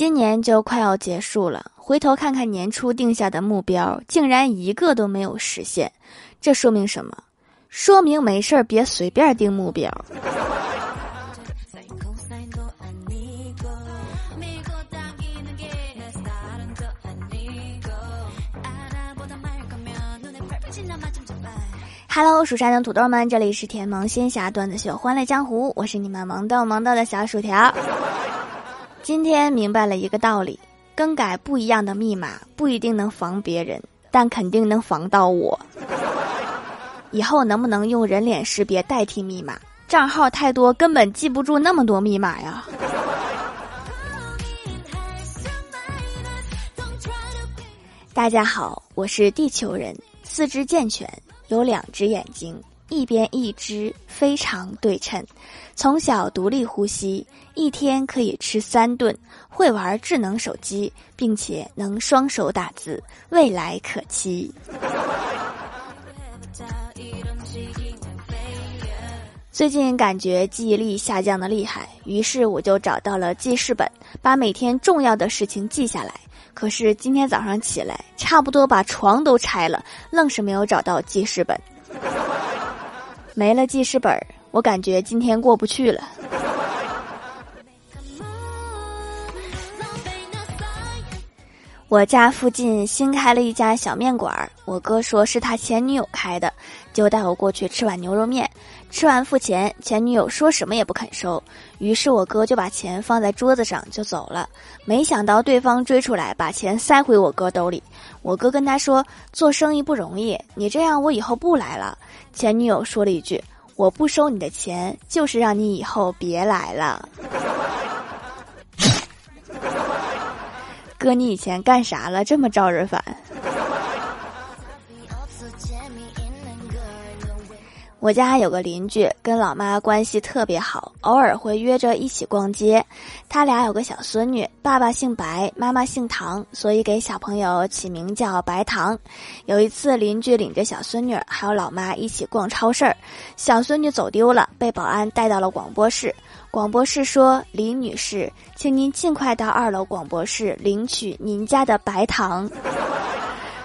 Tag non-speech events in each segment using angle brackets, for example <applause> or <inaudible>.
今年就快要结束了，回头看看年初定下的目标，竟然一个都没有实现，这说明什么？说明没事儿别随便定目标。Hello，蜀山的土豆们，这里是甜萌仙侠段子秀《欢乐江湖》，我是你们萌豆萌豆的小薯条。今天明白了一个道理：更改不一样的密码不一定能防别人，但肯定能防到我。以后能不能用人脸识别代替密码？账号太多，根本记不住那么多密码呀。大家好，我是地球人，四肢健全。有两只眼睛，一边一只，非常对称。从小独立呼吸，一天可以吃三顿，会玩智能手机，并且能双手打字，未来可期。最近感觉记忆力下降的厉害，于是我就找到了记事本，把每天重要的事情记下来。可是今天早上起来，差不多把床都拆了，愣是没有找到记事本。没了记事本，我感觉今天过不去了。我家附近新开了一家小面馆，我哥说是他前女友开的，就带我过去吃碗牛肉面。吃完付钱，前女友说什么也不肯收，于是我哥就把钱放在桌子上就走了。没想到对方追出来，把钱塞回我哥兜里。我哥跟他说：“做生意不容易，你这样我以后不来了。”前女友说了一句：“我不收你的钱，就是让你以后别来了。<laughs> ”哥，你以前干啥了？这么招人烦。我家有个邻居，跟老妈关系特别好，偶尔会约着一起逛街。他俩有个小孙女，爸爸姓白，妈妈姓唐，所以给小朋友起名叫白糖。有一次，邻居领着小孙女还有老妈一起逛超市，小孙女走丢了，被保安带到了广播室。广播室说：“李女士，请您尽快到二楼广播室领取您家的白糖。”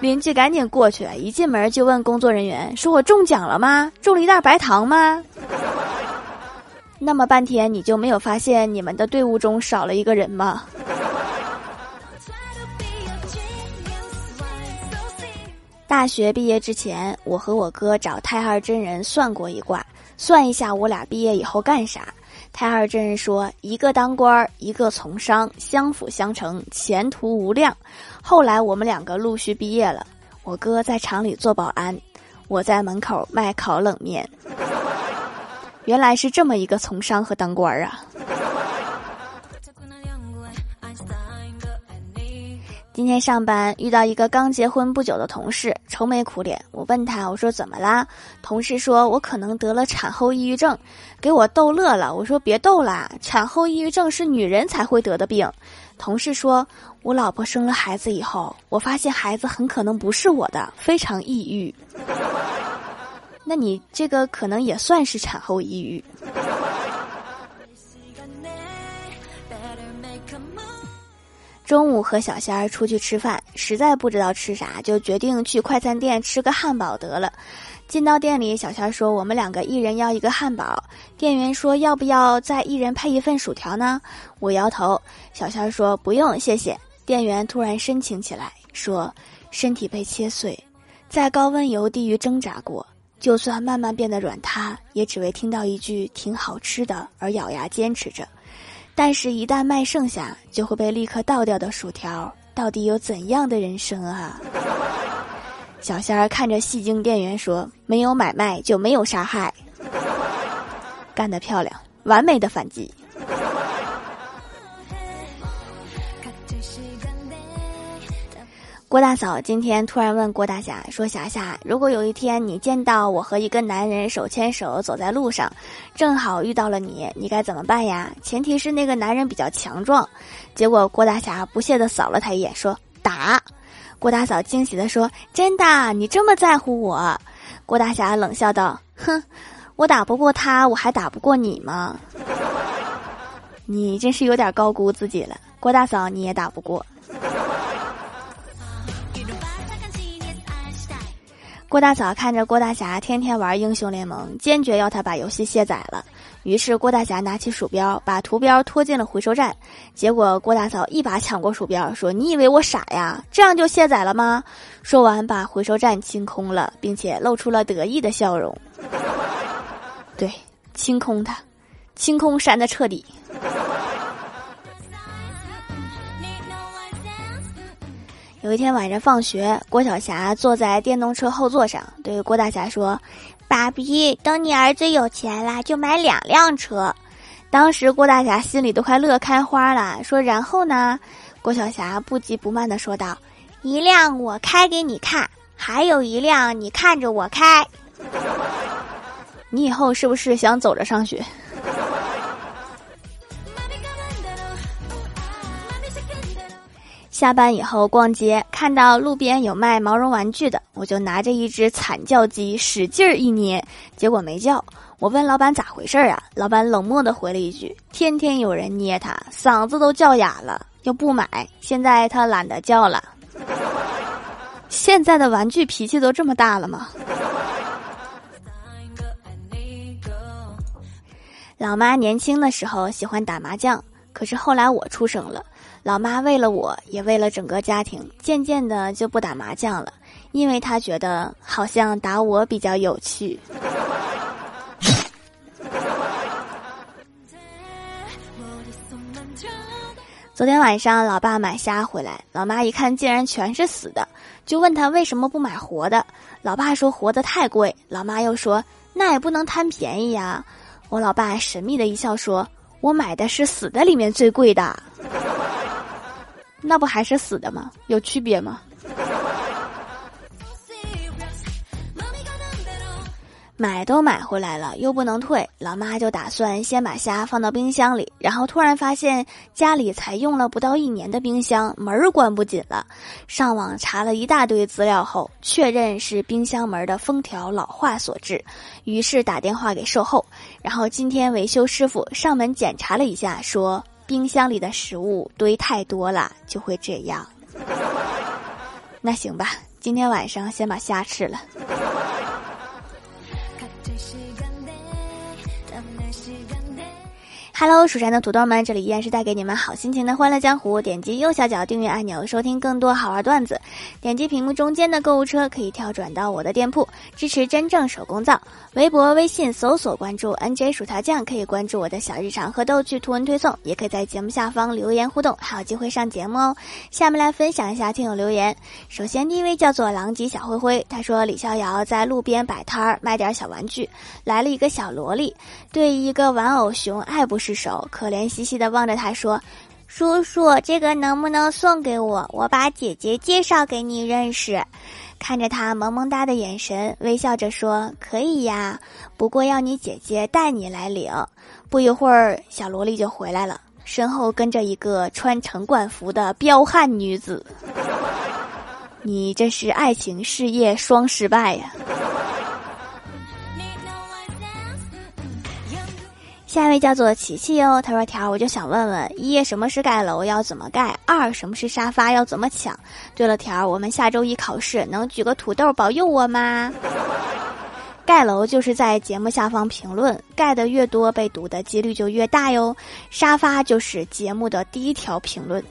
邻居赶紧过去，一进门就问工作人员：“说我中奖了吗？中了一袋白糖吗？”那么半天，你就没有发现你们的队伍中少了一个人吗？大学毕业之前，我和我哥找太二真人算过一卦，算一下我俩毕业以后干啥。太二真人说：“一个当官儿，一个从商，相辅相成，前途无量。”后来我们两个陆续毕业了，我哥在厂里做保安，我在门口卖烤冷面。<laughs> 原来是这么一个从商和当官儿啊！今天上班遇到一个刚结婚不久的同事，愁眉苦脸。我问他，我说怎么啦？同事说我可能得了产后抑郁症，给我逗乐了。我说别逗啦，产后抑郁症是女人才会得的病。同事说，我老婆生了孩子以后，我发现孩子很可能不是我的，非常抑郁。<laughs> 那你这个可能也算是产后抑郁。中午和小仙儿出去吃饭，实在不知道吃啥，就决定去快餐店吃个汉堡得了。进到店里，小仙儿说：“我们两个一人要一个汉堡。”店员说：“要不要再一人配一份薯条呢？”我摇头。小仙儿说：“不用，谢谢。”店员突然深情起来，说：“身体被切碎，在高温油地狱挣扎过，就算慢慢变得软塌，也只为听到一句‘挺好吃的’而咬牙坚持着。”但是，一旦卖剩下，就会被立刻倒掉的薯条，到底有怎样的人生啊？小仙儿看着戏精店员说：“没有买卖就没有杀害。”干得漂亮，完美的反击。郭大嫂今天突然问郭大侠说：“霞霞，如果有一天你见到我和一个男人手牵手走在路上，正好遇到了你，你该怎么办呀？前提是那个男人比较强壮。”结果郭大侠不屑地扫了他一眼，说：“打。”郭大嫂惊喜地说：“真的？你这么在乎我？”郭大侠冷笑道：“哼，我打不过他，我还打不过你吗？你真是有点高估自己了。”郭大嫂你也打不过。郭大嫂看着郭大侠天天玩英雄联盟，坚决要他把游戏卸载了。于是郭大侠拿起鼠标，把图标拖进了回收站。结果郭大嫂一把抢过鼠标，说：“你以为我傻呀？这样就卸载了吗？”说完，把回收站清空了，并且露出了得意的笑容。<laughs> 对，清空它，清空删的彻底。有一天晚上放学，郭晓霞坐在电动车后座上，对郭大侠说：“爸比，等你儿子有钱了，就买两辆车。”当时郭大侠心里都快乐开花了，说：“然后呢？”郭晓霞不急不慢的说道：“一辆我开给你看，还有一辆你看着我开。<laughs> 你以后是不是想走着上学？”下班以后逛街，看到路边有卖毛绒玩具的，我就拿着一只惨叫鸡使劲儿一捏，结果没叫。我问老板咋回事儿啊？老板冷漠的回了一句：“天天有人捏它，嗓子都叫哑了，又不买，现在他懒得叫了。”现在的玩具脾气都这么大了吗？老妈年轻的时候喜欢打麻将，可是后来我出生了。老妈为了我，也为了整个家庭，渐渐的就不打麻将了，因为她觉得好像打我比较有趣。<laughs> 昨天晚上，老爸买虾回来，老妈一看竟然全是死的，就问他为什么不买活的。老爸说活的太贵，老妈又说那也不能贪便宜呀。我老爸神秘的一笑说：“我买的是死的里面最贵的。”那不还是死的吗？有区别吗？买都买回来了，又不能退，老妈就打算先把虾放到冰箱里，然后突然发现家里才用了不到一年的冰箱门儿关不紧了。上网查了一大堆资料后，确认是冰箱门的封条老化所致，于是打电话给售后，然后今天维修师傅上门检查了一下，说。冰箱里的食物堆太多了，就会这样。那行吧，今天晚上先把虾吃了。Hello，蜀山的土豆们，这里依然是带给你们好心情的欢乐江湖。点击右下角订阅按钮，收听更多好玩段子。点击屏幕中间的购物车，可以跳转到我的店铺，支持真正手工皂。微博、微信搜索关注 NJ 薯条酱，可以关注我的小日常和逗趣图文推送，也可以在节目下方留言互动，还有机会上节目哦。下面来分享一下听友留言。首先第一位叫做狼藉小灰灰，他说李逍遥在路边摆摊儿卖点小玩具，来了一个小萝莉，对一个玩偶熊爱不释。手可怜兮兮的望着他说：“叔叔，这个能不能送给我？我把姐姐介绍给你认识。”看着他萌萌哒的眼神，微笑着说：“可以呀，不过要你姐姐带你来领。”不一会儿，小萝莉就回来了，身后跟着一个穿城管服的彪悍女子。<laughs> 你这是爱情事业双失败呀！下一位叫做琪琪哦，他说：“条，我就想问问，一什么是盖楼要怎么盖？二什么是沙发要怎么抢？对了，条，我们下周一考试，能举个土豆保佑我吗？<laughs> 盖楼就是在节目下方评论，盖的越多，被读的几率就越大哟。沙发就是节目的第一条评论。”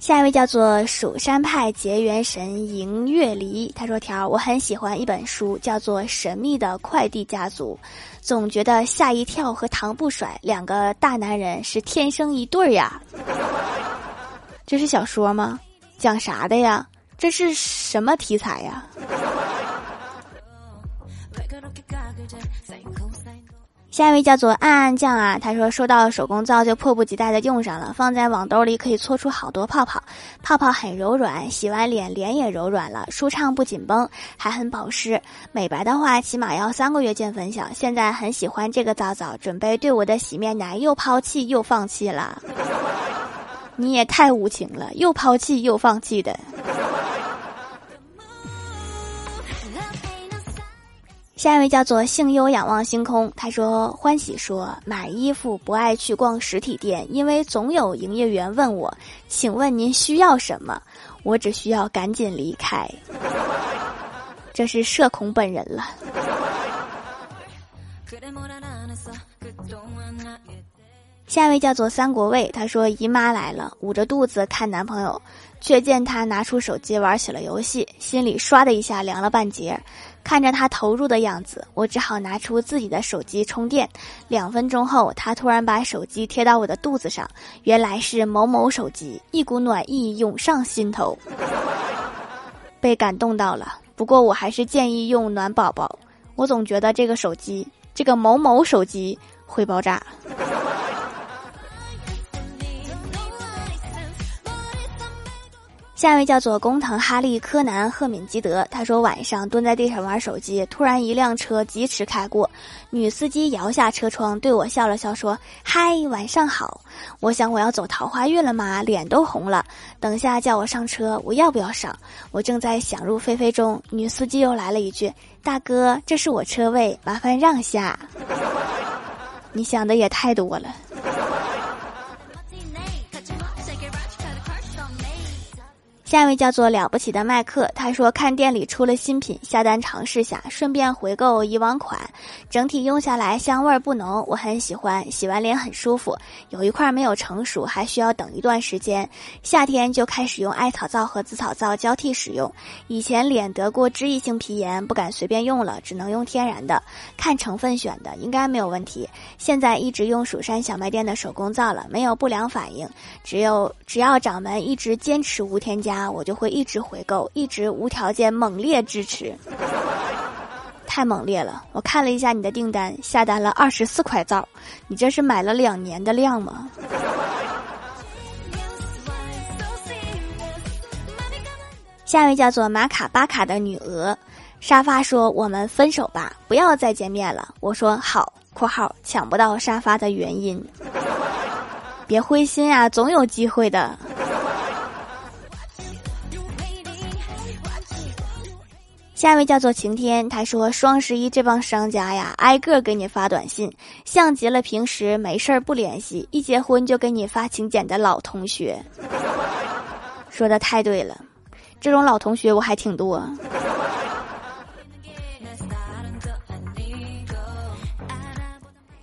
下一位叫做蜀山派结缘神迎月离，他说：“条，我很喜欢一本书，叫做《神秘的快递家族》，总觉得吓一跳和唐不甩两个大男人是天生一对呀。<laughs> 这是小说吗？讲啥的呀？这是什么题材呀？” <laughs> 下一位叫做暗暗酱啊，他说收到手工皂就迫不及待的用上了，放在网兜里可以搓出好多泡泡，泡泡很柔软，洗完脸脸也柔软了，舒畅不紧绷，还很保湿。美白的话起码要三个月见分晓。现在很喜欢这个皂皂，准备对我的洗面奶又抛弃又放弃了。<laughs> 你也太无情了，又抛弃又放弃的。下一位叫做幸优仰望星空，他说：“欢喜说买衣服不爱去逛实体店，因为总有营业员问我，请问您需要什么？我只需要赶紧离开。<laughs> 这是社恐本人了。”下一位叫做三国卫，他说姨妈来了，捂着肚子看男朋友，却见他拿出手机玩起了游戏，心里唰的一下凉了半截。看着他投入的样子，我只好拿出自己的手机充电。两分钟后，他突然把手机贴到我的肚子上，原来是某某手机，一股暖意涌上心头，<laughs> 被感动到了。不过我还是建议用暖宝宝，我总觉得这个手机，这个某某手机会爆炸。下一位叫做工藤哈利柯南赫敏基德，他说晚上蹲在地上玩手机，突然一辆车疾驰开过，女司机摇下车窗对我笑了笑说：“嗨，晚上好。”我想我要走桃花运了吗？脸都红了。等下叫我上车，我要不要上？我正在想入非非中，女司机又来了一句：“大哥，这是我车位，麻烦让下。<laughs> ”你想的也太多了。下一位叫做了不起的麦克，他说看店里出了新品，下单尝试下，顺便回购以往款，整体用下来香味不浓，我很喜欢，洗完脸很舒服。有一块没有成熟，还需要等一段时间。夏天就开始用艾草皂和紫草皂交替使用。以前脸得过脂溢性皮炎，不敢随便用了，只能用天然的，看成分选的，应该没有问题。现在一直用蜀山小卖店的手工皂了，没有不良反应，只有只要掌门一直坚持无添加。我就会一直回购，一直无条件猛烈支持，太猛烈了！我看了一下你的订单，下单了二十四块皂，你这是买了两年的量吗？<laughs> 下一位叫做马卡巴卡的女鹅沙发说：“我们分手吧，不要再见面了。”我说：“好。”（括号抢不到沙发的原因，别灰心啊，总有机会的。下一位叫做晴天，他说双十一这帮商家呀，挨个给你发短信，像极了平时没事儿不联系，一结婚就给你发请柬的老同学。说的太对了，这种老同学我还挺多。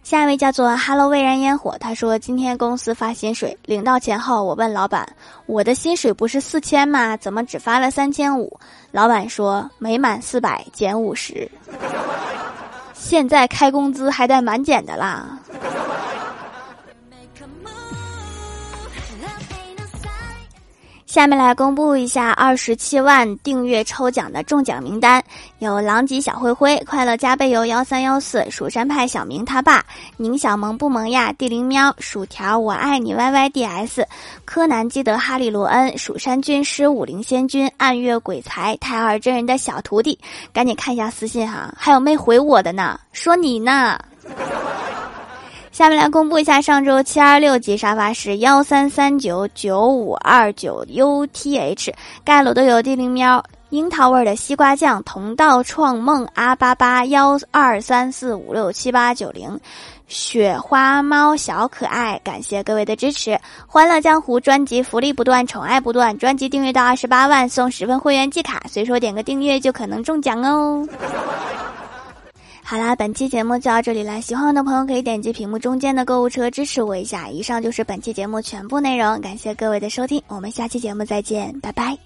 下一位叫做 “Hello 蔚然烟火”，他说今天公司发薪水，领到钱后，我问老板：“我的薪水不是四千吗？怎么只发了三千五？”老板说：“每满四百减五十。”现在开工资还带满减的啦。下面来公布一下二十七万订阅抽奖的中奖名单：有狼藉小灰灰、快乐加倍油幺三幺四、蜀山派小明他爸、宁小萌不萌呀、地灵喵、薯条我爱你 Y Y D S、柯南基德哈利罗恩、蜀山军师武灵仙君、暗月鬼才、太二真人的小徒弟，赶紧看一下私信哈，还有没回我的呢？说你呢。下面来公布一下上周七二六级沙发是幺三三九九五二九 UTH，盖楼的有地灵喵、樱桃味的西瓜酱、同道创梦阿八八幺二三四五六七八九零，雪花猫小可爱，感谢各位的支持！欢乐江湖专辑福利不断，宠爱不断，专辑订阅到二十八万送十份会员季卡，随手点个订阅就可能中奖哦。好啦，本期节目就到这里啦。喜欢我的朋友可以点击屏幕中间的购物车支持我一下。以上就是本期节目全部内容，感谢各位的收听，我们下期节目再见，拜拜。